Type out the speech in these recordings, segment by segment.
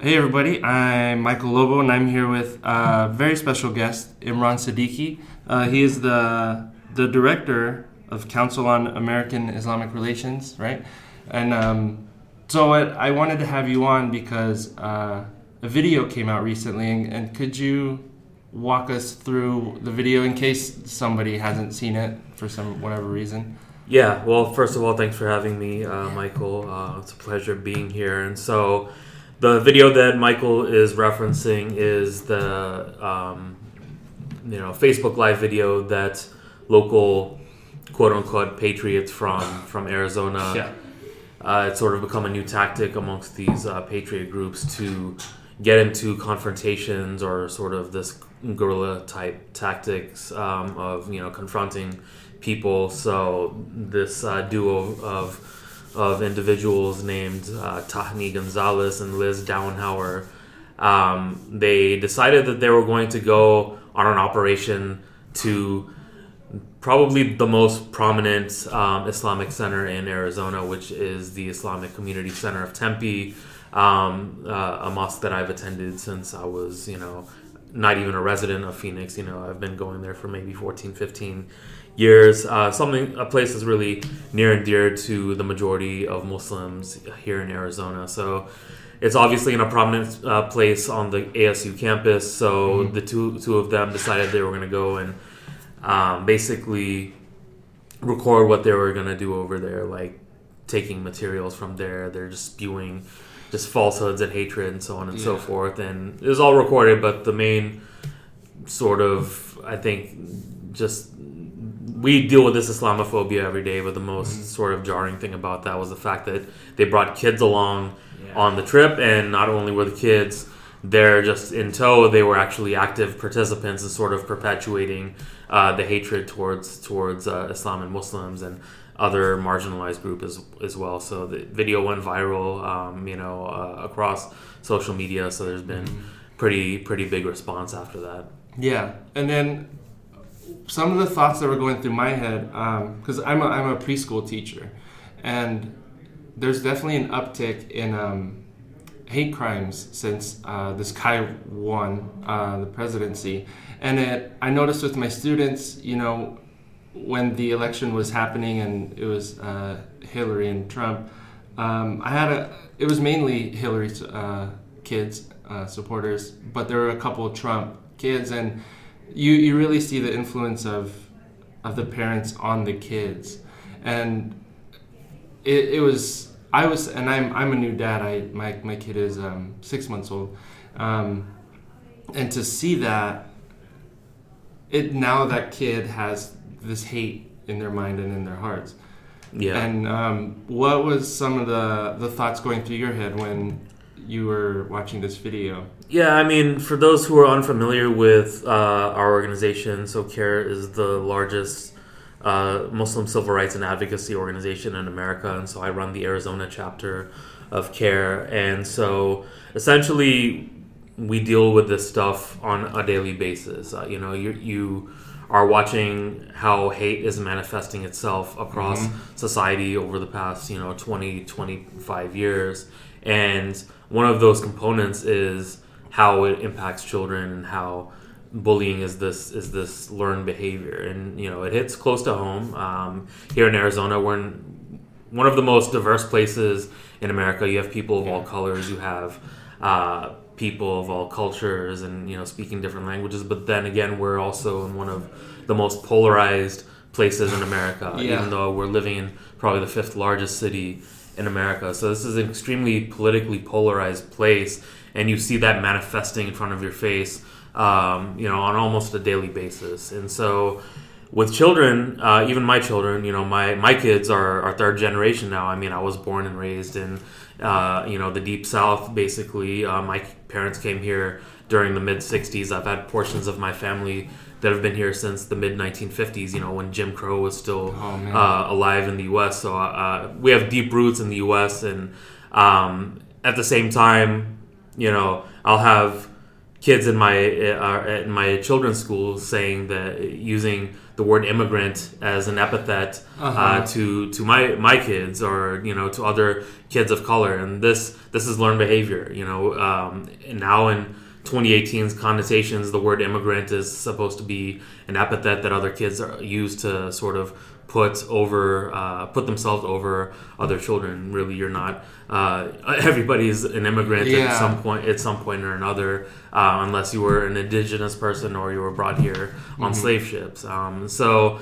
Hey everybody, I'm Michael Lobo and I'm here with a very special guest, Imraan Siddiqi. Uh, he is the the director of Council on American Islamic Relations, right? And um, so I, I wanted to have you on because uh, a video came out recently, and, and could you walk us through the video in case somebody hasn't seen it for some whatever reason? Yeah, well, first of all, thanks for having me, uh, Michael. Uh, it's a pleasure being here. And so, the video that Michael is referencing is the um, you know Facebook Live video that local quote unquote patriots from from Arizona. Yeah. Uh, it's sort of become a new tactic amongst these uh, patriot groups to get into confrontations or sort of this guerrilla type tactics um, of you know confronting people. So this uh, duo of of individuals named uh, Tahnee Gonzales and Liz Downhauer, um, they decided that they were going to go on an operation to probably the most prominent um, Islamic center in Arizona, which is the Islamic Community Center of Tempe, um, uh, a mosque that I've attended since I was, you know, not even a resident of Phoenix. You know, I've been going there for maybe 14, 15 years. Uh, something, a place that's really near and dear to the majority of Muslims here in Arizona. So it's obviously in a prominent uh, place on the ASU campus. So Mhm. the two two of them decided they were going to go and um, basically record what they were going to do over there, like taking materials from there. They're just spewing just falsehoods and hatred and so on and so forth. And it was all recorded, but the main sort of, I think, just we deal with this Islamophobia every day, but the most Mhm. sort of jarring thing about that was the fact that they brought kids along Yeah. on the trip, and not only were the kids there just in tow, they were actually active participants in sort of perpetuating uh, the hatred towards towards uh, Islam and Muslims and other marginalized group as as well. So the video went viral, um, you know, uh, across social media. So there's been pretty pretty big response after that. Yeah, and then some of the thoughts that were going through my head, because I'm, a, I'm a preschool teacher, and there's definitely an uptick in um, hate crimes since uh, this guy won uh, the presidency. And it, I noticed with my students, you know, when the election was happening and it was uh, Hillary and Trump, um, I had a, it was mainly Hillary's uh, kids, uh, supporters, but there were a couple of Trump kids, and you, you really see the influence of, of the parents on the kids. And it, it was, I was, and I'm, I'm a new dad. I, my, my kid is um, six months old. Um, and to see that, it now that kid has this hate in their mind and in their hearts. Yeah. And um, what was some of the, the thoughts going through your head when you were watching this video? Yeah, I mean, for those who are unfamiliar with uh, our organization, so CAIR is the largest uh, Muslim civil rights and advocacy organization in America, and so I run the Arizona chapter of CAIR. And so essentially, we deal with this stuff on a daily basis. Uh, you know, you, you are watching how hate is manifesting itself across society over the past, you know, 20, 25 years. And one of those components is how it impacts children and how bullying is this is this learned behavior. And you know it hits close to home. Um, here in arizona we're in one of the most diverse places in america. You have people of all colors. You have uh, people of all cultures and you know speaking different languages. But then again we're also in one of the most polarized places in america Yeah. even though we're living in probably the fifth largest city in America. So this is an extremely politically polarized place, and you see that manifesting in front of your face, um, you know, on almost a daily basis. And so, with children, uh, even my children, you know, my my kids are, are third generation now. I mean, I was born and raised in, uh, you know, the deep South. Basically, uh, my parents came here during the mid '60s. I've had portions of my family that have been here since the mid 1950s. You know, when Jim Crow was still Oh, uh, alive in the U.S. So uh, we have deep roots in the U.S. and um, at the same time, you know, I'll have kids in my uh, in my children's school saying that using the word immigrant as an epithet Uh-huh. uh, to to my my kids or you know to other kids of color, and this this is learned behavior. You know, um, and now in 2018's connotations, the word immigrant is supposed to be an epithet that other kids are use to sort of put over uh, put themselves over other children. Really, you're not. Uh, everybody's an immigrant Yeah. at some point at some point or another, uh, unless you were an indigenous person or you were brought here on slave ships. Um, so.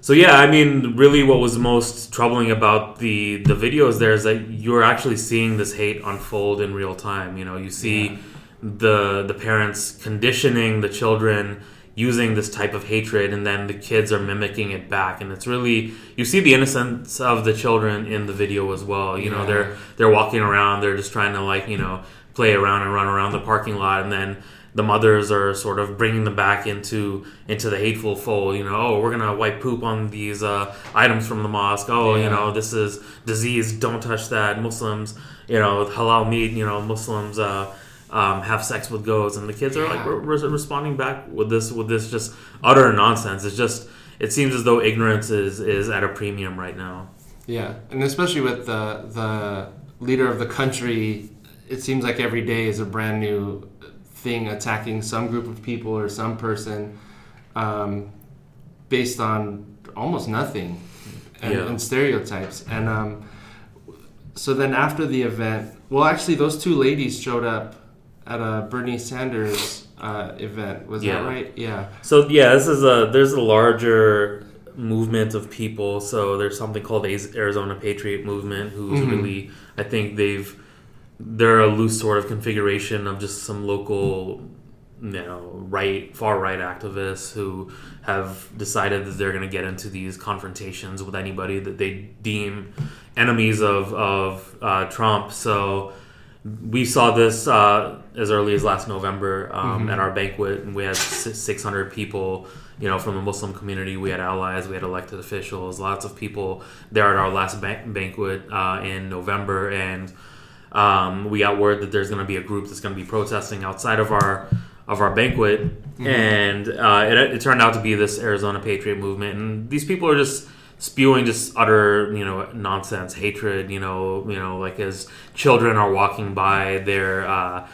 So yeah, I mean, really, what was most troubling about the the videos there is that you're actually seeing this hate unfold in real time. You know, you see the the parents conditioning the children using this type of hatred, and then the kids are mimicking it back, and it's really you see the innocence of the children in the video as well. You know, Yeah. they're they're walking around, they're just trying to like you know play around and run around the parking lot, and then the mothers are sort of bringing them back into into the hateful fold. You know, oh, we're gonna wipe poop on these uh, items from the mosque. Oh, you know, this is disease. Don't touch that. Muslims, you know, halal meat. You know, Muslims uh, um, have sex with goats, and the kids are like re- re- responding back with this with this just utter nonsense. It's just it seems as though ignorance is is at a premium right now. Yeah, and especially with the the leader of the country, it seems like every day is a brand new thing attacking some group of people or some person, um, based on almost nothing and, Yeah. and stereotypes. And um, so then after the event, well, actually, those two ladies showed up at a Bernie Sanders uh, event. Was Yeah. that right? Yeah. So yeah, this is a there's a larger movement of people. So there's something called the Arizona Patriot Movement, who's Mhm. really I think they've they're a loose sort of configuration of just some local you know right far right activists who have decided that they're going to get into these confrontations with anybody that they deem enemies of of uh, Trump. So we saw this uh, as early as last November um, Mhm. at our banquet, and we had 600 people, you know, from the Muslim community. We had allies, we had elected officials, lots of people there at our last ban- banquet uh, in November, and um, we got word that there's going to be a group that's going to be protesting outside of our of our banquet, and uh, it, it turned out to be this Arizona Patriot movement, and these people are just spewing just utter you know nonsense hatred you know you know like as children are walking by their uh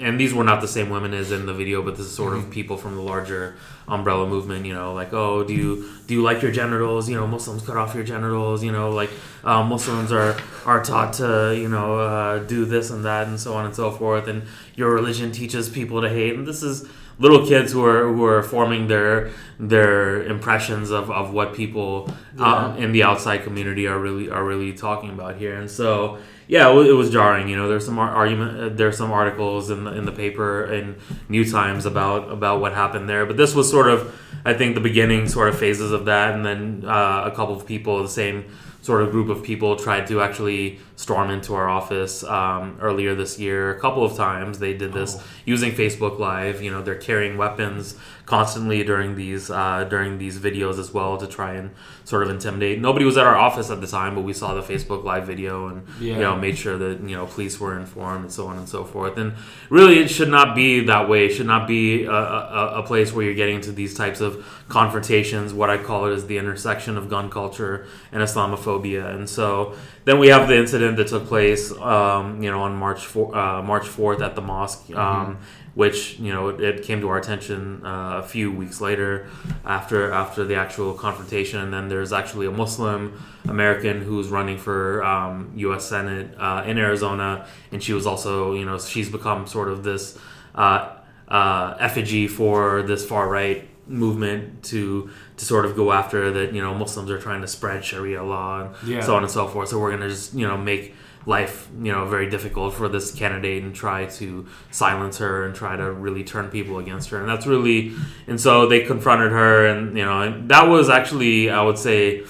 and these were not the same women as in the video but this is sort of people from the larger umbrella movement you know like oh do you do you like your genitals? You know muslims cut off your genitals you know like uh, muslims are are taught to you know uh, do this and that and so on and so forth and your religion teaches people to hate and this is little kids who are who are forming their their impressions of, of what people uh, in the outside community are really are really talking about here. And so yeah it was, it was jarring you know. There's some argument uh, there's some articles in the in the paper in new times about about what happened there. But this was sort of i think the beginning sort of phases of that. And then uh, a couple of people the same sort of group of people tried to actually storm into our office um, earlier this year a couple of times. They did this using facebook live you know they're carrying weapons constantly during these uh, during these videos as well to try and sort of intimidate. Nobody was at our office at the time but we saw the facebook live video and you Yeah. know made sure that you know police were informed and so on and so forth. And really it should not be that way. It should not be a, a, a place where you're getting into these types of confrontations what i call it is the intersection of gun culture and islamophobia. And so then we have the incident that took place um, you know on march 4, uh, march 4th at the mosque um, which you know it, came to our attention uh, a few weeks later after after the actual confrontation. And then there's actually a muslim american who's running for um, u.s senate uh, in arizona. And she was also you know she's become sort of this uh, uh, effigy for this far right movement to to sort of go after that you know muslims are trying to spread sharia law and Yeah. so on and so forth. So we're going to just you know make life you know very difficult for this candidate and try to silence her and try to really turn people against her. And that's really and so they confronted her and you know and that was actually i would say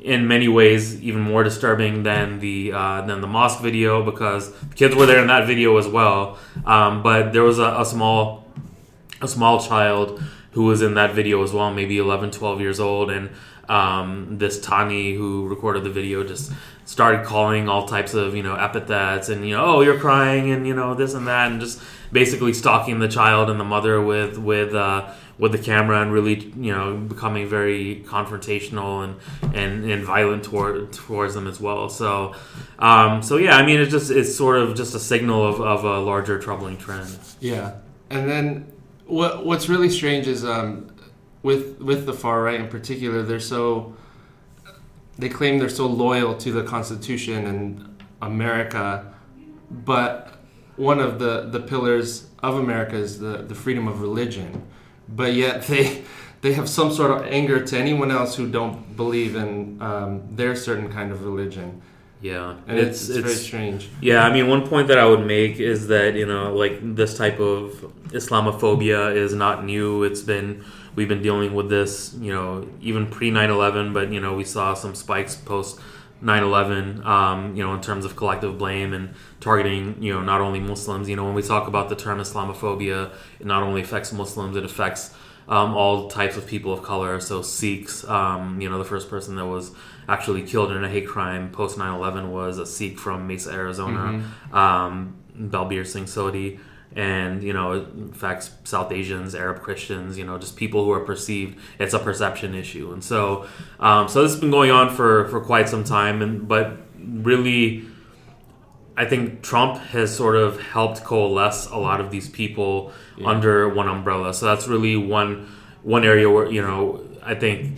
in many ways even more disturbing than the uh, than the mosque video because the kids were there in that video as well. Um, but there was a, a small a small child who was in that video as well, maybe 11, 12 years old. And um, this Tahnee who recorded the video just started calling all types of you know epithets and you know oh you're crying and you know this and that and just basically stalking the child and the mother with with uh, with the camera and really you know becoming very confrontational and and, and violent toward towards them as well. So um, so yeah, I mean it's just it's sort of just a signal of, of a larger troubling trend. Yeah, and then what what's really strange is um, with with the far right in particular, they're so they claim they're so loyal to the Constitution and America, but one of the, the pillars of America is the, the freedom of religion. But yet they they have some sort of anger to anyone else who don't believe in um, their certain kind of religion. Yeah, and it's, it's, it's, very strange. Yeah, I mean, one point that I would make is that you know, like this type of Islamophobia is not new. It's been we've been dealing with this, you know, even pre 9/11, but you know, we saw some spikes post 9/11, um, you know, in terms of collective blame and targeting, you know, not only Muslims. You know, when we talk about the term Islamophobia, it not only affects Muslims, it affects um, all types of people of color. So Sikhs, um, you know, the first person that was actually killed in a hate crime post 9/11 was a Sikh from Mesa, Arizona, mm-hmm. um, Balbir Singh Sodhi and you know in fact, south asians arab christians you know just people who are perceived it's a perception issue and so um, so this has been going on for for quite some time and but really i think trump has sort of helped coalesce a lot of these people yeah. under one umbrella so that's really one one area where you know i think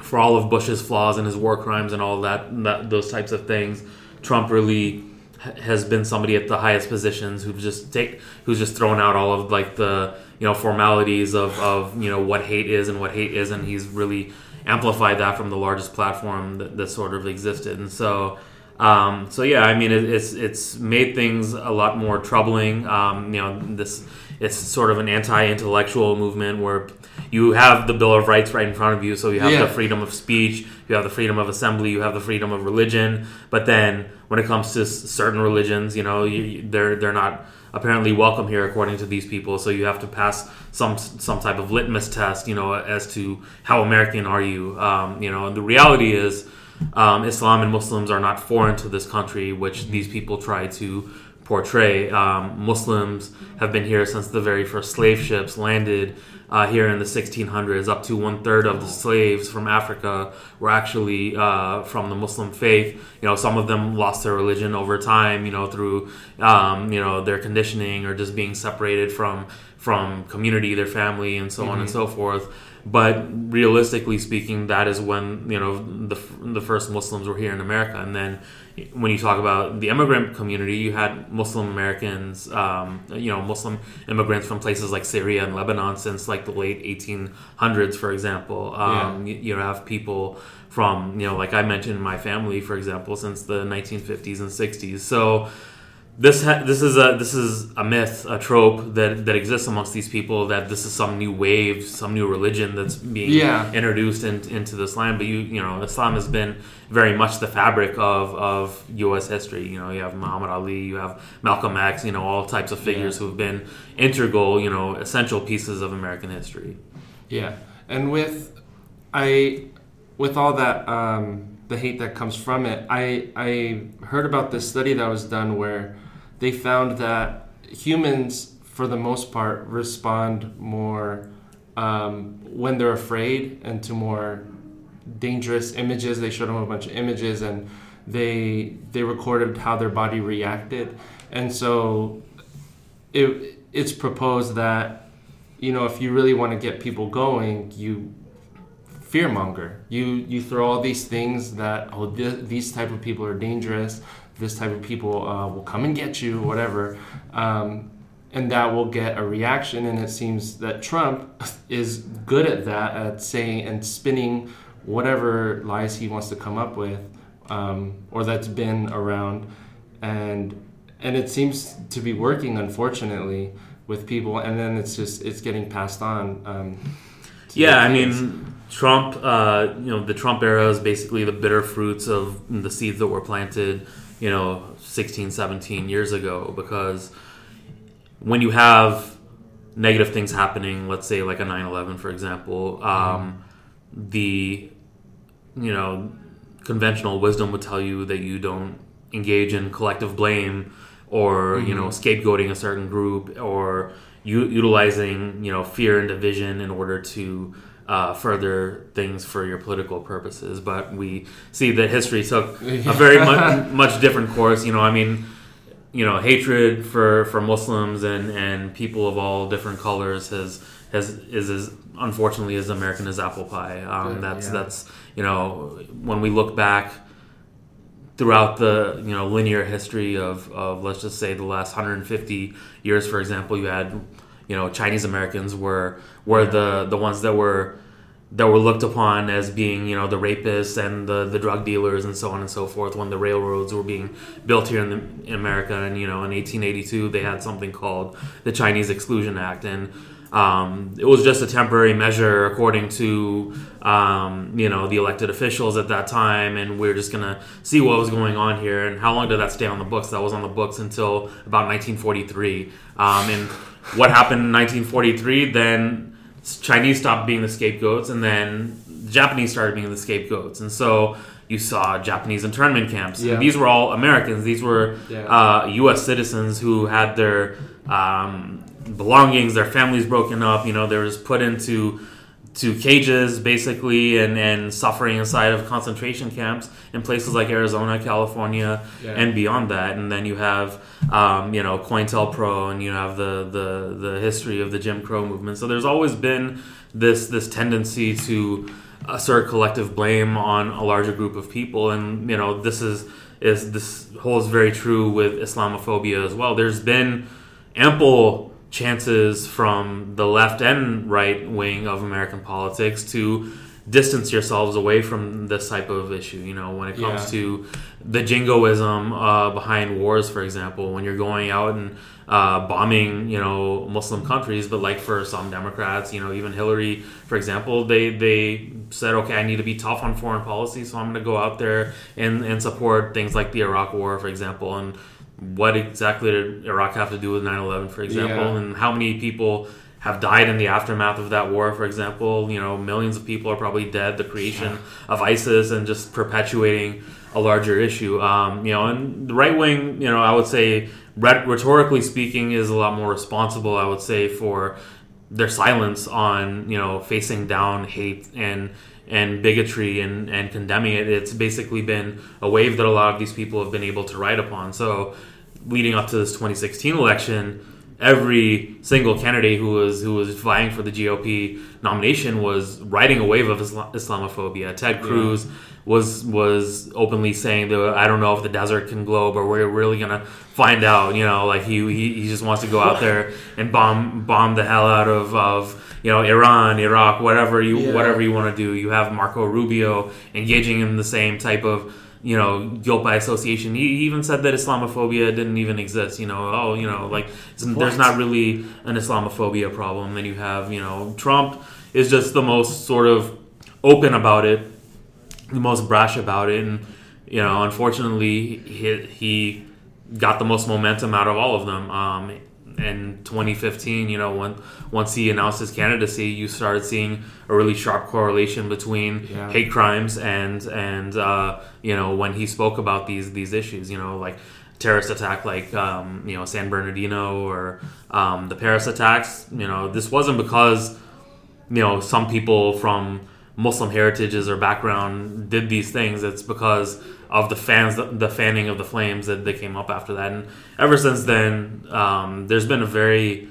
for all of bush's flaws and his war crimes and all that, that those types of things trump really has been somebody at the highest positions who's just take who's just thrown out all of like the you know formalities of of you know what hate is and what hate isn't. He's really amplified that from the largest platform that, that sort of existed, and so. Um, so yeah, I mean, it, it's it's made things a lot more troubling. Um, you know, this it's sort of an anti-intellectual movement where you have the Bill of Rights right in front of you, so you have yeah. the freedom of speech, you have the freedom of assembly, you have the freedom of religion, but then when it comes to certain religions, you know, you, they're they're not apparently welcome here according to these people. So you have to pass some some type of litmus test, you know, as to how American are you. Um, you know, and the reality is, um, Islam and Muslims are not foreign to this country, which these people try to portray. Um, Muslims have been here since the very first slave ships landed uh, here in the 1600s. Up to one third of the slaves from Africa were actually uh, from the Muslim faith. You know, some of them lost their religion over time. You know, through um, you know their conditioning or just being separated from from community, their family, and so mm-hmm. on and mm-hmm. so forth. But realistically speaking, that is when you know the the first Muslims were here in America, and then when you talk about the immigrant community, you had Muslim Americans, um, you know, Muslim immigrants from places like Syria and Lebanon since like the late 1800s, for example. Um, yeah. you, you have people from, you know, like I mentioned my family, for example, since the 1950s and 60s. So this ha- this is a this is a myth, a trope that that exists amongst these people that this is some new wave, some new religion that's being yeah. introduced in, into this land. But you you know, Islam has been very much the fabric of of U.S. history. You know, you have Muhammad Ali, you have Malcolm X, you know, all types of figures yeah. who have been integral, you know, essential pieces of American history. Yeah, and with I with all that. Um, the hate that comes from it. I I heard about this study that was done where they found that humans, for the most part, respond more um, when they're afraid and to more dangerous images. They showed them a bunch of images and they they recorded how their body reacted, and so it it's proposed that you know if you really want to get people going, you fearmonger. You you throw all these things that oh th- these type of people are dangerous this type of people uh, will come and get you, whatever. Um, and that will get a reaction. And it seems that Trump is good at that, at saying and spinning whatever lies he wants to come up with, um, or that's been around, and and it seems to be working, unfortunately, with people. And then it's just it's getting passed on. Um, yeah, I mean, Trump. Uh, you know, the Trump era is basically the bitter fruits of the seeds that were planted you know 16 17 years ago because when you have negative things happening let's say like a 9-11 for example um, the you know conventional wisdom would tell you that you don't engage in collective blame or mm-hmm. you know scapegoating a certain group or u- utilizing you know fear and division in order to uh, further things for your political purposes. But we see that history took a very much, much different course. You know, I mean, you know, hatred for, for Muslims and, and people of all different colors has has is as unfortunately as American as apple pie. Um, that's yeah. that's you know when we look back throughout the you know linear history of, of let's just say the last 150 years, for example, you had you know Chinese Americans were were the the ones that were that were looked upon as being you know the rapists and the the drug dealers and so on and so forth when the railroads were being built here in, the, in America. And you know in 1882 they had something called the Chinese Exclusion Act. And um, it was just a temporary measure according to um, you know the elected officials at that time. And we are just gonna see what was going on here. And how long did that stay on the books? That was on the books until about 1943 um, and what happened in 1943 then Chinese stopped being the scapegoats, and then Japanese started being the scapegoats, and so you saw Japanese internment camps. Yeah. these were all Americans. These were yeah. uh, U.S. citizens who had their um, belongings, their families broken up. You know, they were put into to cages basically and, and suffering inside of concentration camps in places like Arizona, California, yeah. and beyond that. And then you have, um, you know, COINTELPRO and you have the, the, the history of the Jim Crow movement. So there's always been this, this tendency to assert collective blame on a larger group of people. And, you know, this is, is this holds very true with Islamophobia as well. There's been ample chances from the left and right wing of American politics to distance yourselves away from this type of issue. You know, when it comes yeah. to the jingoism uh, behind wars, for example, when you're going out and uh, bombing, you know, Muslim countries, but like for some Democrats, you know, even Hillary, for example, they they said, okay, I need to be tough on foreign policy, so I'm going to go out there and and support things like the Iraq War, for example, and what exactly did Iraq have to do with 9/11, for example, yeah. and how many people have died in the aftermath of that war, for example. You know, millions of people are probably dead. The creation yeah. of ISIS and just perpetuating a larger issue. Um, you know, and the right wing, you know, I would say, rhetorically speaking, is a lot more responsible. I would say for their silence on you know facing down hate and and bigotry and, and condemning it. It's basically been a wave that a lot of these people have been able to ride upon. So, leading up to this 2016 election, every single candidate who was who was vying for the GOP nomination was riding a wave of Islamophobia. Ted Cruz yeah. was was openly saying that I don't know if the desert can glow, but we're really gonna find out. You know, like he he, he just wants to go out there and bomb bomb the hell out of of you know Iran, Iraq, whatever you yeah. whatever you want to do. You have Marco Rubio engaging in the same type of you know guilt by association. He even said that Islamophobia didn't even exist. You know, oh, you know, like there's not really an Islamophobia problem. Then you have you know Trump is just the most sort of open about it, the most brash about it, and you know, unfortunately, he, he got the most momentum out of all of them. Um, in 2015, you know, when once he announced his candidacy, you started seeing a really sharp correlation between yeah. hate crimes and and uh, you know when he spoke about these these issues. You know, like terrorist attack like um, you know San Bernardino or um, the Paris attacks. You know, this wasn't because you know some people from Muslim heritages or background did these things. It's because of the fans, the, fanning of the flames that they came up after that. And ever since then, um, there's been a very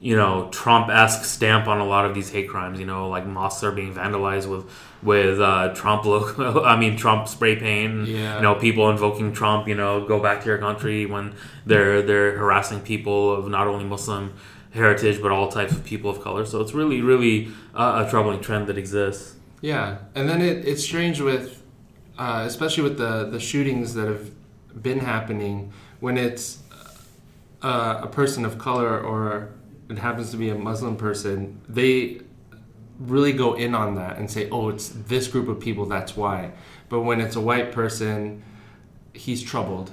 you know Trump esque stamp on a lot of these hate crimes. You know, like mosques are being vandalized with with uh, Trump look. I mean, Trump spray paint. Yeah. You know, people invoking Trump. You know, go back to your country when they're they're harassing people of not only Muslim heritage but all types of people of color. So it's really, really uh, a troubling trend that exists. Yeah, and then it, it's strange with, uh, especially with the the shootings that have been happening when it's uh, a person of color or it happens to be a Muslim person, they really go in on that and say, "Oh, it's this group of people. That's why." But when it's a white person, he's troubled,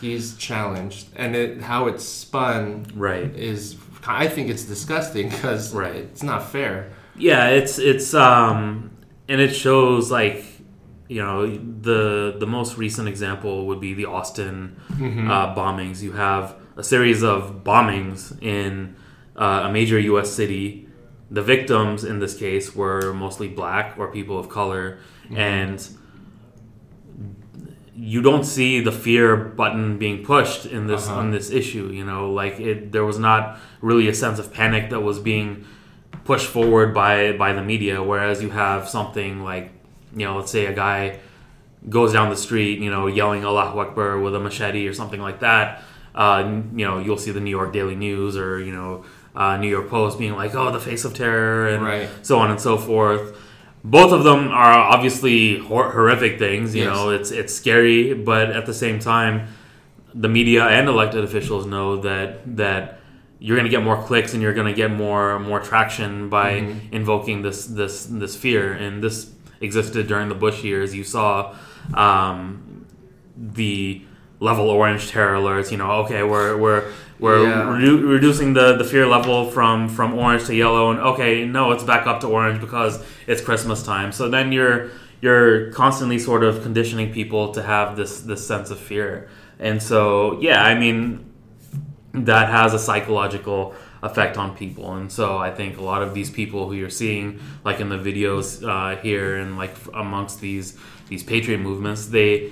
he's challenged, and it, how it's spun right is I think it's disgusting because right. it's not fair. Yeah, it's it's um, and it shows like you know the the most recent example would be the Austin Mm-hmm. uh, bombings. You have a series of bombings in uh, a major U.S. city. The victims in this case were mostly black or people of color, and you don't see the fear button being pushed in this Uh-huh. on this issue. You know, like it, there was not really a sense of panic that was being pushed forward by by the media. Whereas you have something like, you know, let's say a guy goes down the street, you know, yelling Allahu Akbar with a machete or something like that. Uh, you know, you'll see the New York Daily News or you know, uh, New York Post being like, "Oh, the face of terror," and Right. so on and so forth. Both of them are obviously hor- horrific things. You Yes. know, it's it's scary, but at the same time, the media and elected officials know that that you're going to get more clicks and you're going to get more more traction by Mm-hmm. invoking this this this fear. And this existed during the Bush years. You saw um, the level orange terror alerts. You know, okay, we're we're we're Yeah. redu- reducing the, the fear level from from orange to yellow, and okay, no, it's back up to orange because it's Christmas time. So then you're you're constantly sort of conditioning people to have this this sense of fear, and so yeah, I mean that has a psychological effect on people and so i think a lot of these people who you're seeing like in the videos uh, here and like amongst these these patriot movements they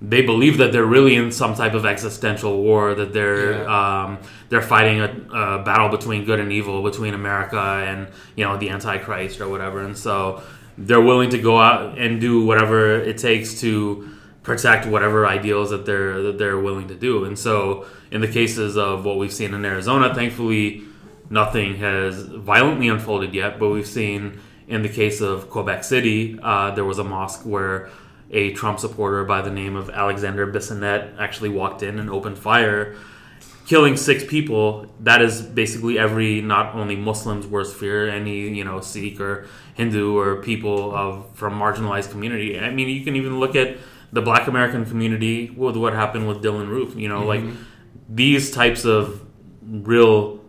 they believe that they're really in some type of existential war that they're um, they're fighting a, a battle between good and evil between america and you know the antichrist or whatever and so they're willing to go out and do whatever it takes to protect whatever ideals that they're that they're willing to do. And so, in the cases of what we've seen in Arizona, thankfully, nothing has violently unfolded yet. But we've seen in the case of Quebec City, uh, there was a mosque where a Trump supporter by the name of Alexander Bissonnette actually walked in and opened fire. Killing six people, that is basically every not only Muslim's worst fear, any, you know, Sikh or Hindu or people of from marginalized community. I mean, you can even look at the Black American community with what happened with Dylann Roof. You know, like mm-hmm. these types of real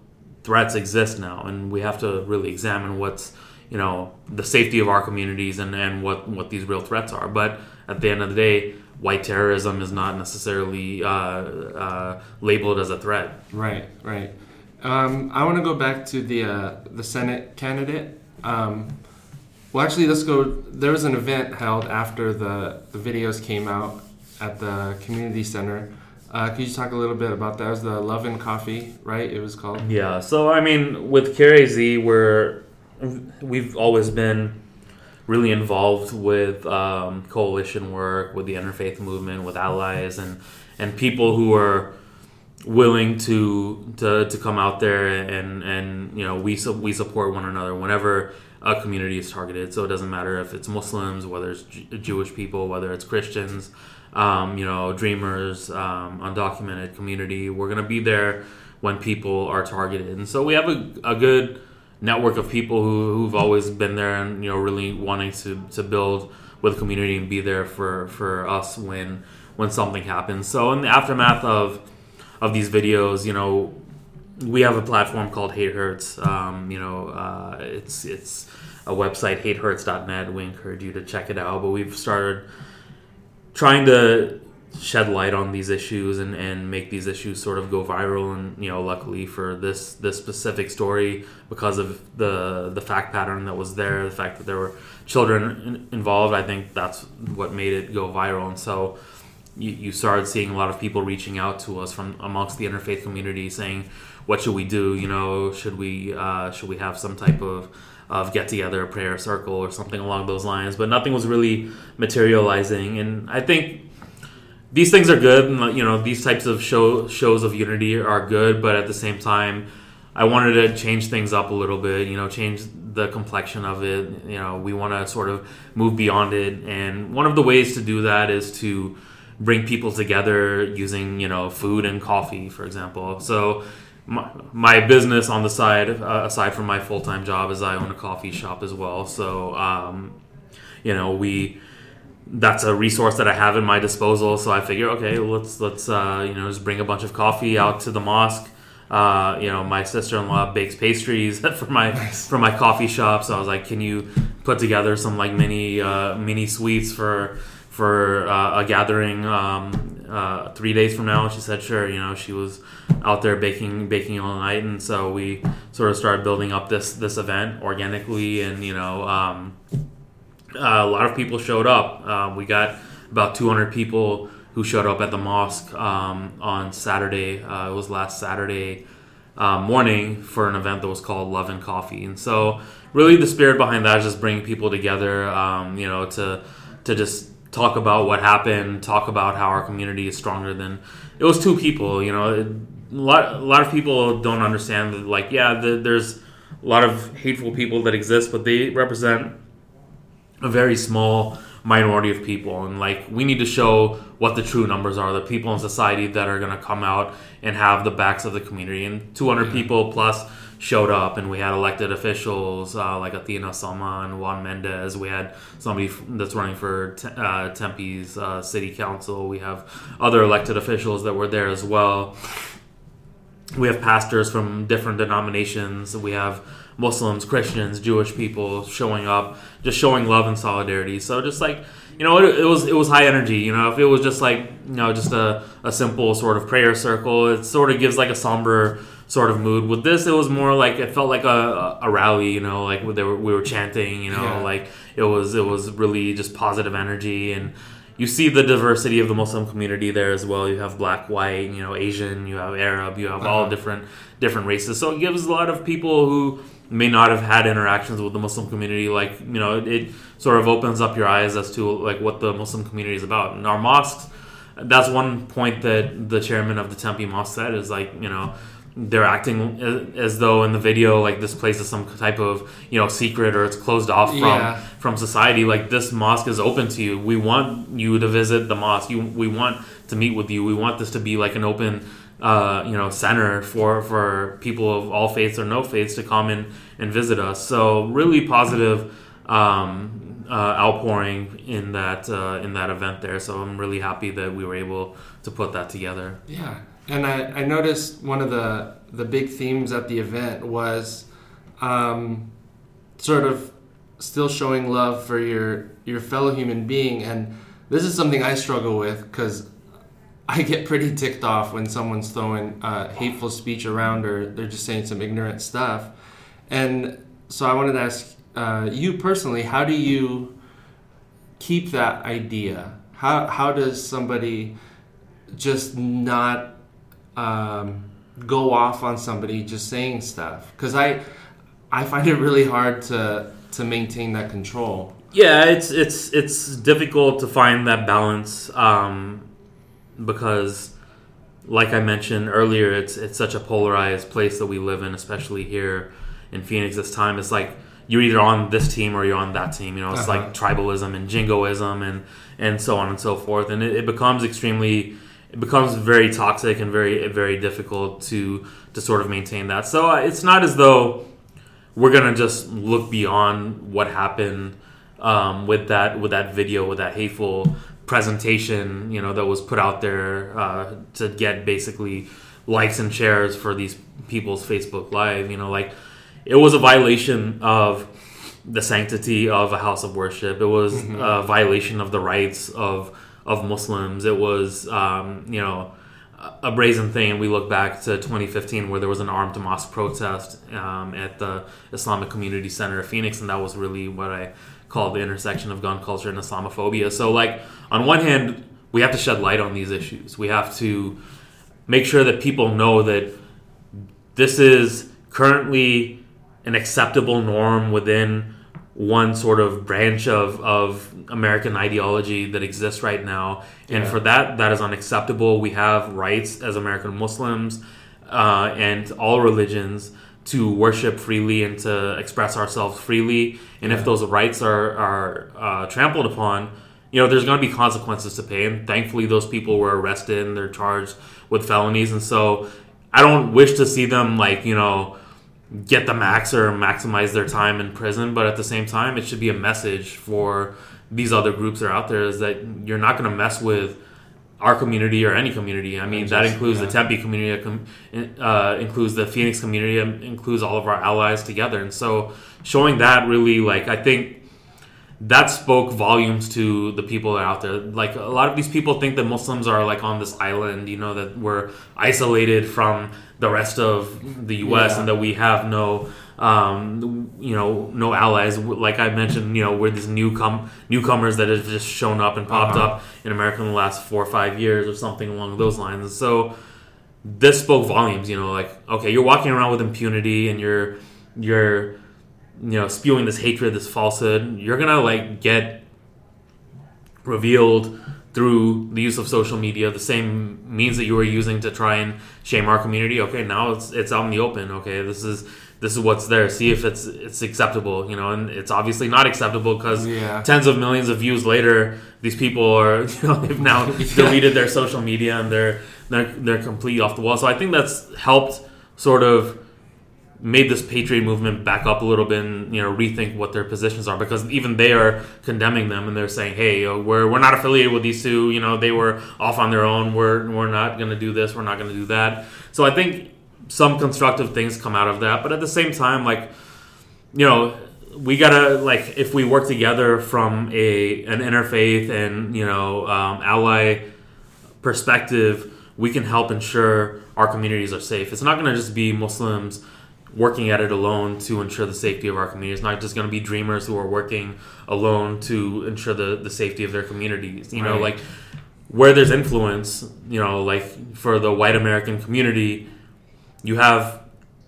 threats exist now, and we have to really examine what's you know the safety of our communities and and what what these real threats are. But at the end of the day, white terrorism is not necessarily uh, uh, labeled as a threat. Right, right. Um, I want to go back to the uh, the Senate candidate. Um, well, actually, let's go. There was an event held after the, the videos came out at the community center. Uh, could you talk a little bit about that? It was the Love and Coffee, right? It was called. Yeah. So I mean, with CAIR-AZ, we're we've always been really involved with um, coalition work, with the interfaith movement, with allies, and and people who are willing to to, to come out there and and you know we su- we support one another whenever a community is targeted. So it doesn't matter if it's Muslims, whether it's J- Jewish people, whether it's Christians, um, you know, dreamers, um, undocumented community. We're gonna be there when people are targeted, and so we have a, a good network of people who, who've always been there and you know really wanting to, to build with the community and be there for, for us when when something happens. So in the aftermath of of these videos, you know, we have a platform called Hate Hurts. Um, you know, uh, it's it's a website hatehurts.net. We encourage you to check it out. But we've started trying to shed light on these issues and, and make these issues sort of go viral and you know luckily for this this specific story because of the the fact pattern that was there the fact that there were children in, involved i think that's what made it go viral. And so you, you started seeing a lot of people reaching out to us from amongst the interfaith community saying what should we do? You know should we uh, should we have some type of of get together prayer circle or something along those lines? But nothing was really materializing. And i think these things are good and you know these types of show shows of unity are good but at the same time i wanted to change things up a little bit you know change the complexion of it. You know we want to sort of move beyond it and one of the ways to do that is to bring people together using you know food and coffee for example. So my, business on the side uh, aside from my full-time job is i own a coffee shop as well. So um, you know we that's a resource that I have in my disposal. So I figure, okay, let's let's uh, you know just bring a bunch of coffee out to the mosque. Uh, you know, my sister-in-law bakes pastries for my nice. for my coffee shop. So I was like, "Can you put together some like mini uh, mini sweets for for uh, a gathering um, uh, three days from now?" And she said, "Sure." You know, she was out there baking baking all night, and so we sort of started building up this this event organically, and you know, um, a lot of people showed up. Uh, we got about 200 people who showed up at the mosque um, on Saturday. Uh, it was last Saturday uh, morning for an event that was called Love and Coffee, and so really the spirit behind that is just bringing people together. Um, you know, to to just talk about what happened, talk about how our community is stronger than it was two people. You know, it, a lot a lot of people don't understand that. Like, yeah, the, there's a lot of hateful people that exist, but they represent a very small minority of people. And like we need to show what the true numbers are the people in society that are going to come out and have the backs of the community. And 200 yeah. people plus showed up and we had elected officials uh, like Athena Salman and Juan Mendez. We had somebody that's running for uh, Tempe's uh, city council. We have other elected officials that were there as well. We have pastors from different denominations. We have Muslims, Christians, Jewish people showing up, just showing love and solidarity. So just like you know, it, it, was it was high energy. You know, if it was just like you know just a, a simple sort of prayer circle, it sort of gives like a somber sort of mood. With this, it was more like it felt like a, a rally. You know, like they were, we were chanting. You know, yeah. like it was it was really just positive energy and you see the diversity of the Muslim community there as well. You have black, white, you know, Asian, you have Arab, you have uh-huh. all different different races. So it gives a lot of people who may not have had interactions with the Muslim community, like you know, it, it, sort of opens up your eyes as to like what the Muslim community is about. And our mosques, that's one point that the chairman of the Tempe Mosque said is like you know they're acting as though in the video like this place is some type of you know secret or it's closed off from yeah. from society like this mosque is open to you we want you to visit the mosque you, we want to meet with you we want this to be like an open uh, you know center for for people of all faiths or no faiths to come in and visit us. So really positive um, uh, outpouring in that uh, in that event there. So I'm really happy that we were able to put that together. Yeah, and I, I noticed one of the the big themes at the event was um, sort of still showing love for your your fellow human being and this is something I struggle with because I get pretty ticked off when someone's throwing uh, hateful speech around or they're just saying some ignorant stuff. And so I wanted to ask uh, you personally, how do you keep that idea? How, how does somebody just not um, go off on somebody just saying stuff? Because I, I find it really hard to, to maintain that control. Yeah, it's it's it's difficult to find that balance. Um, because like I mentioned earlier, it's it's such a polarized place that we live in, especially here in Phoenix this time. It's like you're either on this team or you're on that team. You know, it's uh-huh. like tribalism and jingoism and and so on and so forth, and it, it, becomes extremely it becomes very toxic and very very difficult to to sort of maintain that. So uh, it's not as though we're gonna just look beyond what happened um, with that with that video with that hateful presentation, you know, that was put out there uh, to get basically likes and shares for these people's Facebook Live. You know, like it was a violation of the sanctity of a house of worship. It was mm-hmm. a violation of the rights of of Muslims. It was, um, you know, a brazen thing. We look back to 2015 where there was an armed mosque protest um, at the Islamic Community Center of Phoenix, and that was really what I called the intersection of gun culture and Islamophobia. So, like, on one hand, we have to shed light on these issues. We have to make sure that people know that this is currently an acceptable norm within one sort of branch of, of American ideology that exists right now. And yeah. for that, that is unacceptable. We have rights as American Muslims uh, and all religions to worship freely and to express ourselves freely. And yeah. if those rights are are uh, trampled upon, you know, there's going to be consequences to pay. And thankfully, those people were arrested and they're charged with felonies. And so, I don't wish to see them like you know get the max or maximize their time in prison. But at the same time, it should be a message for these other groups that are out there is that you're not going to mess with our community or any community. I mean, that includes yeah. the Tempe community, uh, includes the Phoenix community, includes all of our allies together. And so, showing that really, like, I think that spoke volumes to the people out there. Like a lot of these people think that Muslims are like on this island, you know, that we're isolated from the rest of the U.S. Yeah. and that we have no, um, you know, no allies. Like I mentioned, you know, we're these newcom- newcomers that have just shown up and popped uh-huh. up in America in the last four or five years or something along those lines. And so this spoke volumes, you know, like okay, you're walking around with impunity and you're you're you know spewing this hatred, this falsehood, you're gonna like get revealed through the use of social media, the same means that you were using to try and shame our community. Okay, now it's it's out in the open. Okay, this is this is what's there. See if it's it's acceptable. You know, and it's obviously not acceptable because yeah. tens of millions of views later, these people are you know they've now deleted their social media and they're they're they're completely off the wall. So I think that's helped sort of made this patriot movement back up a little bit and you know rethink what their positions are because even they are condemning them and they're saying hey we're, we're not affiliated with these two. You know they were off on their own. We're, we're not going to do this. We're not going to do that. So i think some constructive things come out of that. But at the same time like you know we gotta like if we work together from a an interfaith and you know um, ally perspective we can help ensure our communities are safe. It's not going to just be muslims working at it alone to ensure the safety of our community. It's not just going to be dreamers who are working alone to ensure the, the safety of their communities. You right. know, like where there's influence, you know, like for the white American community, you have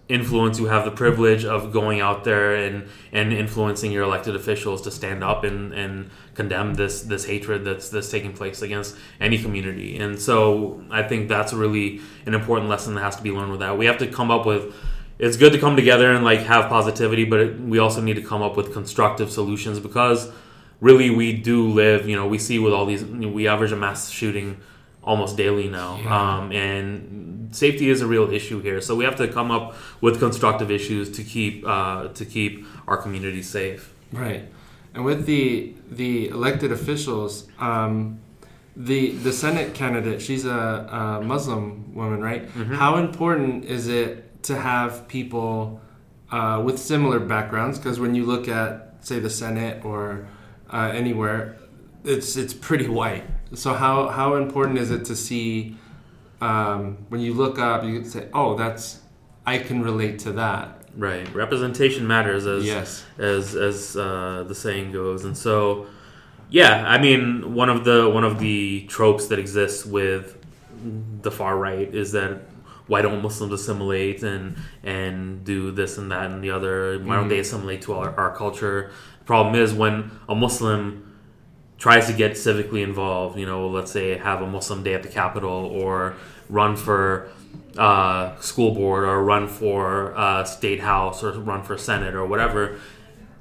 influence, you have the privilege of going out there and, and influencing your elected officials to stand up and, and condemn this this hatred that's that's taking place against any community. And so I think that's really an important lesson that has to be learned with that. We have to come up with it's good to come together and like have positivity, but it, we also need to come up with constructive solutions because really we do live. You know, we see with all these, we average a mass shooting almost daily now, yeah. um, and safety is a real issue here. So we have to come up with constructive issues to keep uh, to keep our community safe. Right, and with the the elected officials. Um, the the Senate candidate, she's a, a Muslim woman, right? Mm-hmm. How important is it to have people uh, with similar backgrounds because when you look at say the Senate or uh, anywhere, it's it's pretty white. So how how important is it to see um, when you look up, you say, oh, that's I can relate to that. Right, representation matters, as yes. as as uh, the saying goes, and so yeah, I mean one of the one of the tropes that exists with the far right is that why don't Muslims assimilate and and do this and that and the other? Why don't they mm-hmm. assimilate to our, our culture? The problem is when a Muslim tries to get civically involved, you know, let's say have a Muslim day at the Capitol or run for uh, school board or run for uh, state house or run for senate or whatever.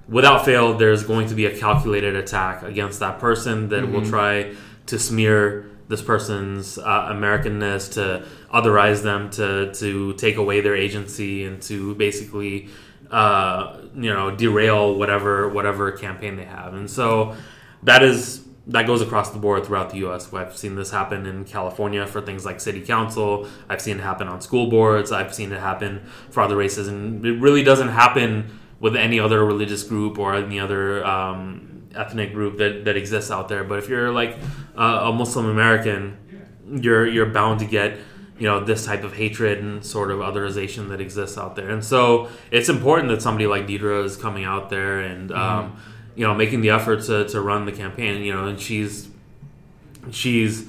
Without fail, there's going to be a calculated attack against that person that mm-hmm. will try to smear this person's uh, Americanness, to otherize them, to to take away their agency, and to basically uh, you know derail whatever whatever campaign they have. And so that is that goes across the board throughout the U.S. I've seen this happen in California for things like city council. I've seen it happen on school boards. I've seen it happen for other races, and it really doesn't happen with any other religious group or any other um, ethnic group that, that exists out there. But if you're like uh, a Muslim American, you're you're bound to get you know this type of hatred and sort of otherization that exists out there. And so it's important that somebody like Deedra is coming out there and mm-hmm. um, you know making the effort to, to run the campaign. You know, and she's she's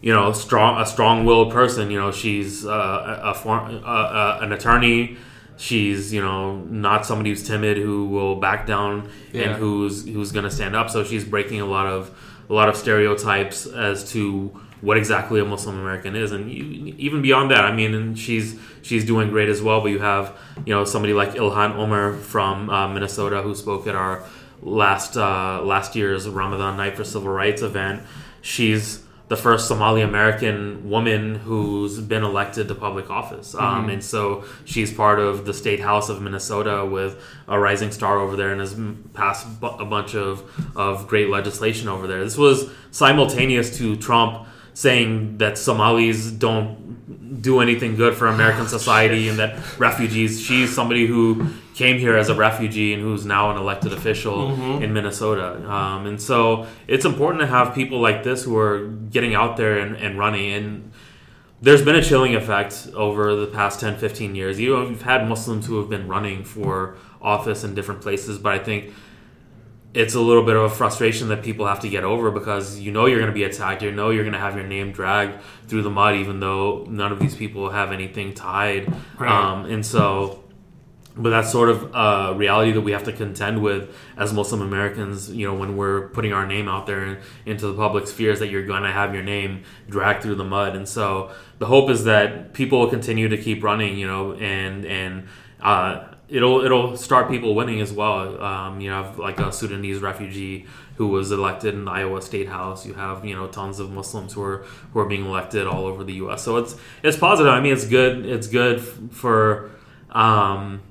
you know strong a strong willed person. You know, she's uh, a, form, uh, uh, an attorney she's you know not somebody who's timid who will back down yeah. and who's who's going to stand up so she's breaking a lot of a lot of stereotypes as to what exactly a Muslim American is, and you, even beyond that, I mean, and she's she's doing great as well. But you have you know somebody like Ilhan Omar from uh, Minnesota who spoke at our last uh, last year's Ramadan Night for Civil Rights event. She's the first Somali American woman who's been elected to public office. Um, mm-hmm. and so she's part of the state house of Minnesota with a rising star over there and has passed a bunch of, of great legislation over there. This was simultaneous to Trump saying that Somalis don't do anything good for American society and that refugees. She's somebody who came here as a refugee and who's now an elected official Mm-hmm. in Minnesota. Um, and so it's important to have people like this who are getting out there and, and running. And there's been a chilling effect over the past 10, 15 years. You know, you've had Muslims who have been running for office in different places, but I think it's a little bit of a frustration that people have to get over because you know you're going to be attacked. You know you're going to have your name dragged through the mud, even though none of these people have anything hide. Right. Um, and so, but that's sort of a reality that we have to contend with as Muslim Americans. You know, when we're putting our name out there into the public spheres, that you're going to have your name dragged through the mud. And so, the hope is that people will continue to keep running. You know, and and uh, it'll it'll start people winning as well. Um, you have like a Sudanese refugee who was elected in the Iowa State House. You have you know tons of Muslims who are who are being elected all over the U.S. So it's it's positive. I mean, it's good. It's good for. Um,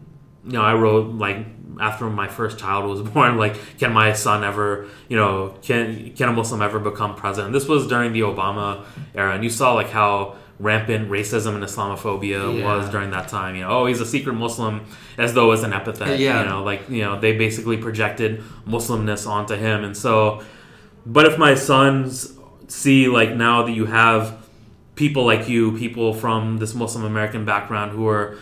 you know, I wrote like after my first child was born, like, can my son ever, you know, can can a Muslim ever become president? This was during the Obama era, and you saw like how rampant racism and Islamophobia Yeah. was during that time. You know, oh, he's a secret Muslim, as though it's an epithet. Yeah. You know, like you know, they basically projected Muslimness onto him, and so. But if my sons see like now that you have people like you, people from this Muslim American background who are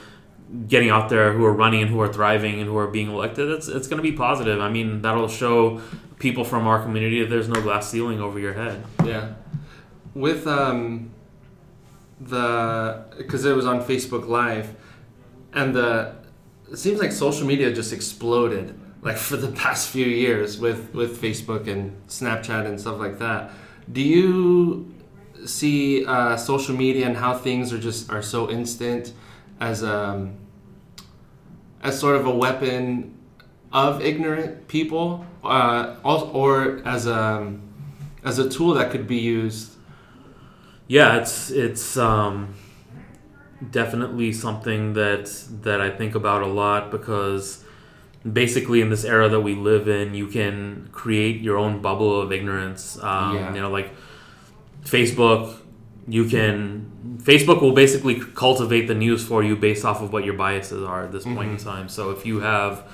getting out there, who are running and who are thriving and who are being elected, it's it's going to be positive. I mean, that'll show people from our community that there's no glass ceiling over your head. Yeah, with um, the because it was on Facebook Live, and the it seems like social media just exploded like for the past few years with with Facebook and Snapchat and stuff like that. Do you see uh, social media and how things are just are so instant as um as sort of a weapon of ignorant people, uh, or as a as a tool that could be used. Yeah, it's it's um, definitely something that that I think about a lot because basically in this era that we live in, you can create your own bubble of ignorance. Um, Yeah. You know, like Facebook, you can Facebook will basically cultivate the news for you based off of what your biases are at this point in time. So if you have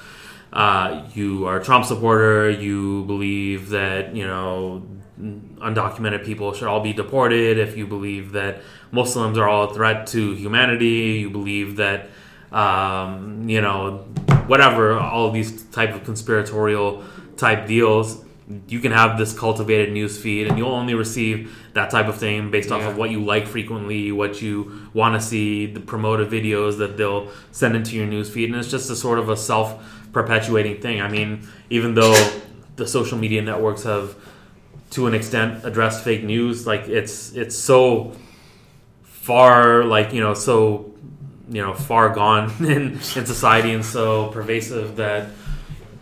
uh, you are a Trump supporter, you believe that you know undocumented people should all be deported. If you believe that Muslims are all a threat to humanity, you believe that um, you know whatever all of these type of conspiratorial type deals. You can have this cultivated news feed, and you'll only receive that type of thing based off Yeah. of what you like frequently, what you want to see, the promoted videos that they'll send into your news feed, and it's just a sort of a self perpetuating thing. I mean, even though the social media networks have, to an extent, addressed fake news, like it's it's so far, like you know, so you know, far gone in in society and so pervasive that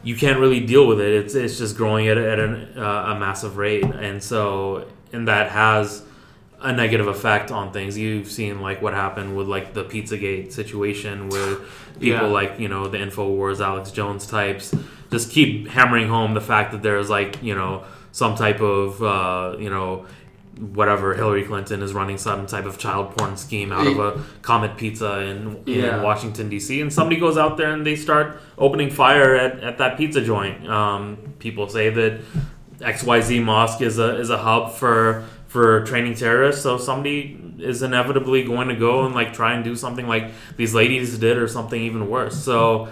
you can't really deal with it. It's it's just growing at, a- at an, uh, a massive rate, and so and that has a negative effect on things. You've seen like what happened with like the Pizzagate situation, where people Yeah. like you know the Infowars, Alex Jones types, just keep hammering home the fact that there's like you know some type of uh, you know whatever Hillary Clinton is running some type of child porn scheme out of a Comet Pizza in, Yeah. Washington D.C. and somebody goes out there and they start opening fire at, at that pizza joint. Um, people say that XYZ Mosque is a is a hub for for training terrorists, so somebody is inevitably going to go and like try and do something like these ladies did or something even worse. So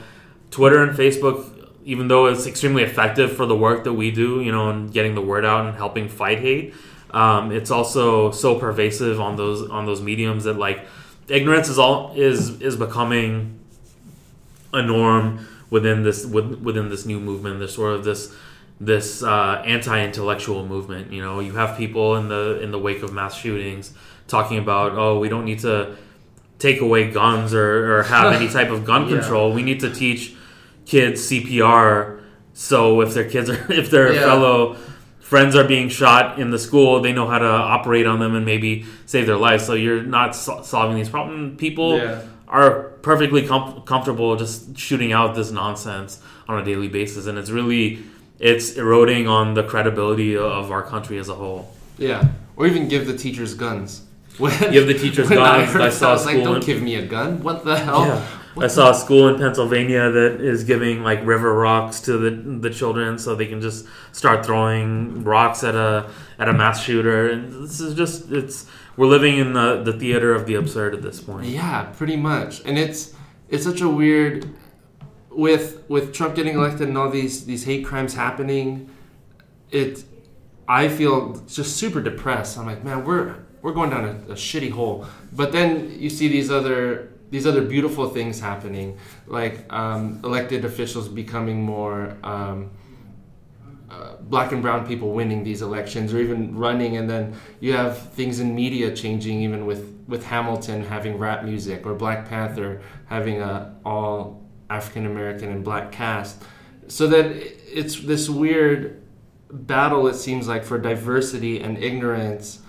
Twitter and Facebook even though it's extremely effective for the work that we do, you know, and getting the word out and helping fight hate, um, it's also so pervasive on those on those mediums that like ignorance is all is is becoming a norm within this with, within this new movement. There's sort of this this uh, anti-intellectual movement. You know, you have people in the in the wake of mass shootings talking about, oh, we don't need to take away guns or, or have any type of gun Yeah. control. We need to teach kids CPR. So if their kids are if their Yeah. fellow friends are being shot in the school, they know how to operate on them and maybe save their lives. So you're not so- solving these problems. People Yeah. are perfectly com- comfortable just shooting out this nonsense on a daily basis, and it's really it's eroding on the credibility of our country as a whole. Yeah, or even give the teachers guns. When, give the teachers guns. I, I saw I was like, don't give me a gun. What the hell? Yeah. I saw a school in Pennsylvania that is giving like river rocks to the the children so they can just start throwing rocks at a at a mass shooter and this is just it's we're living in the, the theater of the absurd at this point. Yeah, pretty much. And it's it's such a weird with with Trump getting elected and all these these hate crimes happening. It I feel just super depressed. I'm like, man, we're we're going down a, a shitty hole. But then you see these other these other beautiful things happening, like um, elected officials becoming more. Um, uh, black and brown people winning these elections or even running and then you have things in media changing even with with Hamilton having rap music or Black Panther having a all African American and black cast so that it's this weird battle it seems like for diversity and ignorance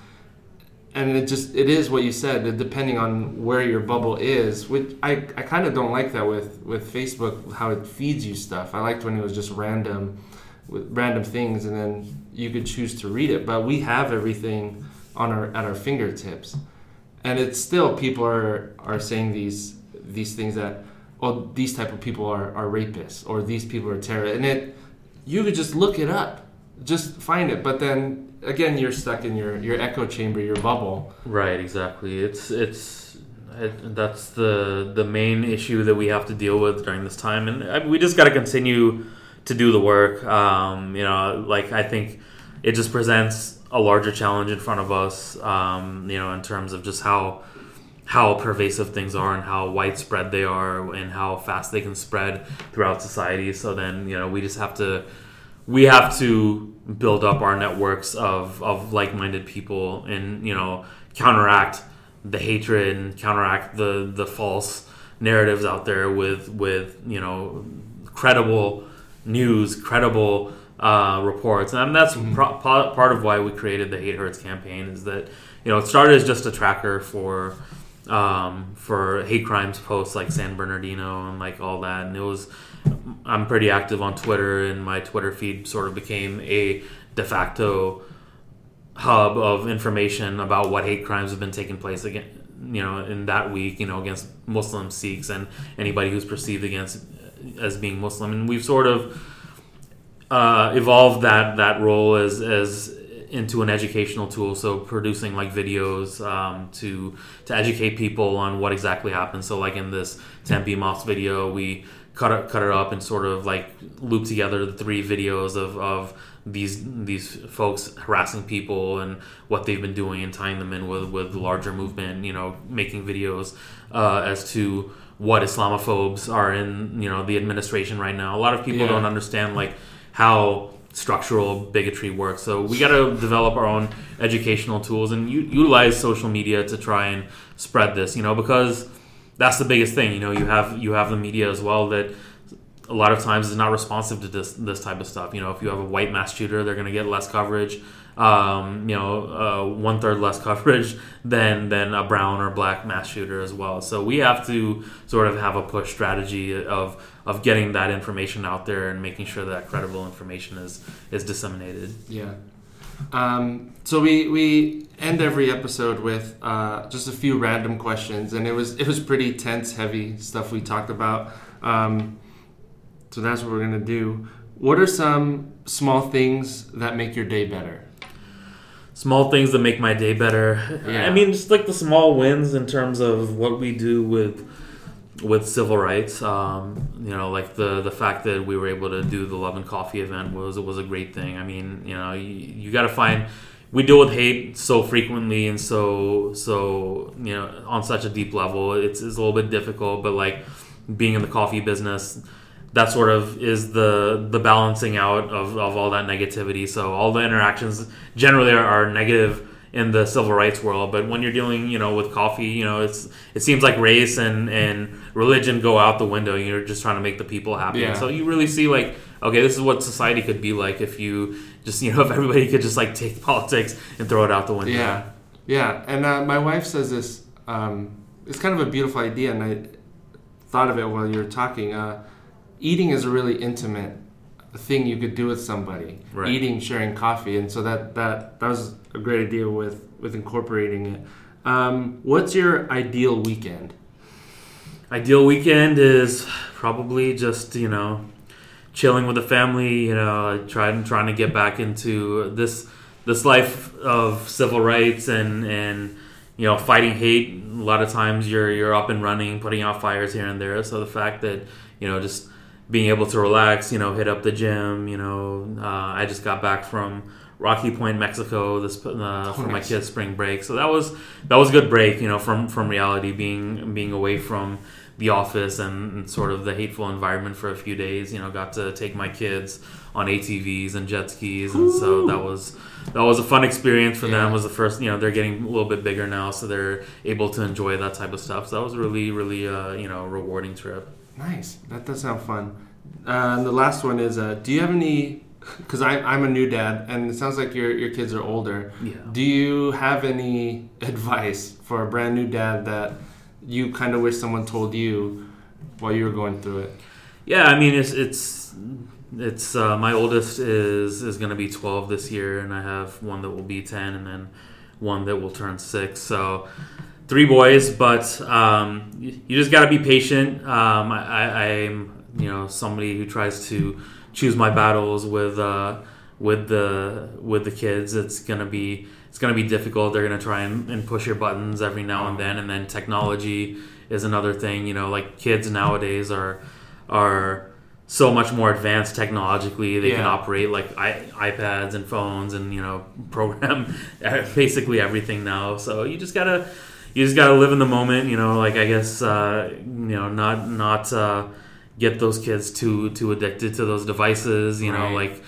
and it just it is what you said depending on where your bubble is which i, I kind of don't like that with with facebook how it feeds you stuff. I liked when it was just random with random things and then you could choose to read it. But we have everything on our at our fingertips. And it's still people are are saying these these things that well these type of people are, are rapists or these people are terrorists and it you could just look it up just find it but then again you're stuck in your your echo chamber your bubble Right, exactly. It's it's it, that's the the main issue that we have to deal with during this time, and I, we just got to continue to do the work. Um, you know, like I think it just presents a larger challenge in front of us. Um, you know, in terms of just how how pervasive things are and how widespread they are and how fast they can spread throughout society. So then, you know, we just have to we have to build up our networks of, of like-minded people and you know counteract the hatred and counteract the the false narratives out there with with you know credible news credible uh, reports. And that's pro- pa- part of why we created the hate hurts campaign is that you know it started as just a tracker for um, for hate crimes posts like San Bernardino and like all that. And it was I'm pretty active on Twitter, and my Twitter feed sort of became a de facto hub of information about what hate crimes have been taking place again, you know, in that week, you know, against Muslims, Sikhs, and anybody who's perceived against as being Muslim, and we've sort of uh, evolved that that role as as into an educational tool. So producing like videos um, to to educate people on what exactly happened. So like in this Tempe Mosque video, we cut it, cut it up and sort of like loop together the three videos of, of these these folks harassing people and what they've been doing and tying them in with with the larger movement. You know, making videos uh, as to what Islamophobes are in you know the administration right now. A lot of people Yeah. don't understand like how structural bigotry works. So we got to develop our own educational tools and u- utilize social media to try and spread this. You know, because that's the biggest thing. You know, you have you have the media as well that a lot of times is not responsive to this this type of stuff. You know, if you have a white mass shooter, they're going to get less coverage. Um, you know, uh, one third less coverage than than a brown or black mass shooter as well. So we have to sort of have a push strategy of of getting that information out there and making sure that credible information is is disseminated. Yeah. Um, so we we end every episode with uh, just a few random questions, and it was it was pretty tense, heavy stuff we talked about. Um, so that's what we're gonna do. What are some small things that make your day better? small things that make my day better. Yeah. I mean, just like the small wins in terms of what we do with with civil rights. Um, you know, like the the fact that we were able to do the Love and Coffee event was was a great thing. I mean, you know, you, you got to find. We deal with hate so frequently and so so you know on such a deep level. It's, it's a little bit difficult, but like being in the coffee business, that sort of is the the balancing out of, of all that negativity. So all the interactions generally are, are negative in the civil rights world, but when you're dealing, you know, with coffee, you know, it's it seems like race and and religion go out the window. You're just trying to make the people happy. Yeah. And so you really see like, okay, this is what society could be like if you just you know if everybody could just like take politics and throw it out the window. Yeah, yeah. And uh, my wife says this. Um, it's kind of a beautiful idea, and I thought of it while you were talking. Uh, eating is a really intimate thing you could do with somebody, Right. eating, sharing coffee, and so that that that was a great idea with with incorporating it. Um, what's your ideal weekend? Ideal weekend is probably just you know chilling with the family. You know, trying trying to get back into this this life of civil rights and and you know fighting hate. A lot of times you're you're up and running, putting out fires here and there. So the fact that you know just being able to relax, you know, hit up the gym. You know, uh, I just got back from Rocky Point, Mexico, this uh, for my kids' spring break. So that was that was a good break, you know, from from reality, being being away from the office and, and sort of the hateful environment for a few days. You know, got to take my kids on ATVs and jet skis, and so that was that was a fun experience for Yeah. them. Was the first, you know, they're getting a little bit bigger now, so they're able to enjoy that type of stuff. So that was really, really, uh, you know, rewarding trip. Nice. That does sound fun. Uh, and the last one is: uh, Do you have any? Because I'm a new dad, and it sounds like your your kids are older. Yeah. Do you have any advice for a brand new dad that you kind of wish someone told you while you were going through it? Yeah, I mean it's it's it's uh, my oldest is is going to be 12 this year, and I have one that will be 10, and then one that will turn six. So three boys, but um, you, just got to be patient. Um, I, I'm you know somebody who tries to choose my battles with uh, with the with the kids. It's gonna be it's gonna be difficult. They're gonna try and, and push your buttons every now and then, and then technology is another thing. You know, like kids nowadays are are so much more advanced technologically. They can operate like I, iPads and phones, and you know, program basically everything now. So you just gotta you just gotta live in the moment. You know, like I guess uh, you know, not not uh, get those kids too too addicted to those devices. You know, like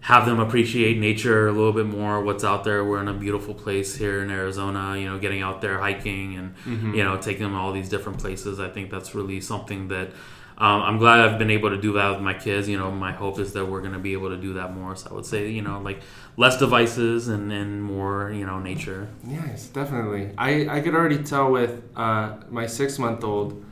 have them appreciate nature a little bit more. What's out there? We're in a beautiful place here in Arizona. You know, getting out there hiking and Mm-hmm. you know taking them all these different places. I think that's really something that. Um, I'm glad I've been able to do that with my kids. You know, my hope is that we're going to be able to do that more. So I would say, you know, like less devices and, and more, you know, nature. Yes, definitely. I, I could already tell with uh, my six month old.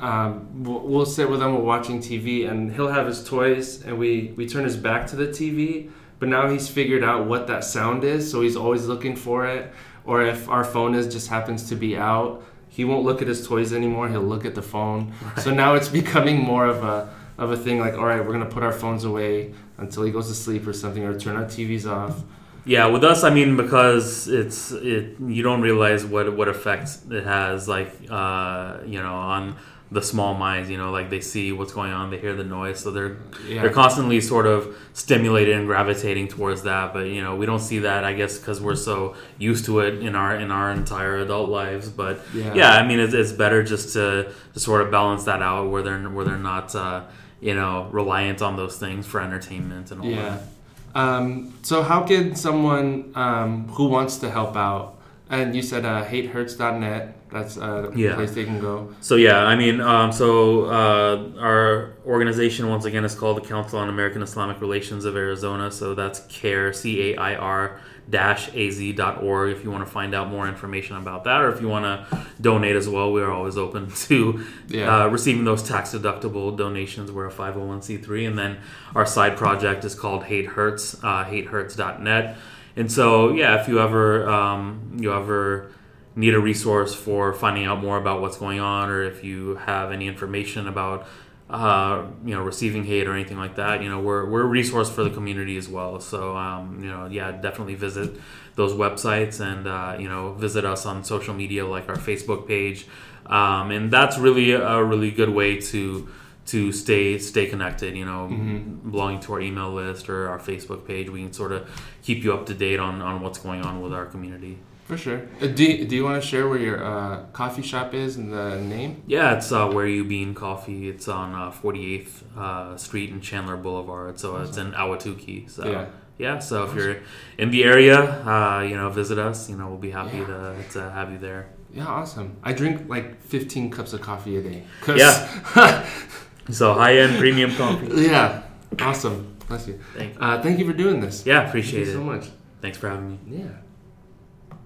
Um, we'll, we'll sit with him, we're watching TV, and he'll have his toys, and we, we turn his back to the TV. But now he's figured out what that sound is, so he's always looking for it. Or if our phone is just happens to be out, he won't look at his toys anymore. He'll look at the phone. So now it's becoming more of a of a thing. Like, all right, we're gonna put our phones away until he goes to sleep or something, or turn our TVs off. Yeah, with us, I mean, because it's it, you don't realize what what effects it has, like uh, you know, on the small minds. You know, like they see what's going on, they hear the noise, so they're Yeah. they're constantly sort of stimulated and gravitating towards that. But you know, we don't see that, I guess, because we're so used to it in our in our entire adult lives. But Yeah. yeah, I mean, it's, it's better just to to sort of balance that out, where they're where they're not. Uh, you know, reliant on those things for entertainment and all Yeah. that. Um, so how can someone um, who wants to help out, and you said uh, hatehurts.net, that's uh, the Yeah. place they can go. So yeah, I mean, um, so uh, our organization once again is called the Council on American Islamic Relations of Arizona. So that's CAIR, C A I R dash az.org if you want to find out more information about that or if you want to donate as well we are always open to Yeah. uh, receiving those tax deductible donations we're a 501c3 and then our side project is called hate hurts uh, hatehurts.net and so yeah if you ever um, you ever need a resource for finding out more about what's going on or if you have any information about uh, you know receiving hate or anything like that you know we're, we're a resource for the community as well. So um, you know yeah definitely visit those websites and uh, you know visit us on social media like our facebook page. Um, and that's really a really good way to to stay stay connected you know belonging to our email list or our facebook page. We can sort of keep you up to date on, on what's going on with our community For sure. Uh, do, do you want to share where your uh, coffee shop is and the name? Yeah, it's uh, Where You Bean Coffee. It's on uh, 48th uh, Street and Chandler Boulevard. So it's in Ahwatukee. So Yeah. yeah, so if you're in the area, uh, you know, visit us. You know, we'll be happy Yeah. to, to have you there. Yeah, awesome. I drink like 15 cups of coffee a day. 'Cause- Yeah. So high end premium coffee. yeah. Awesome. Bless you. Thank you. Uh, thank you for doing this. Yeah, Thank appreciate you it. so much. Thanks for having me. Yeah.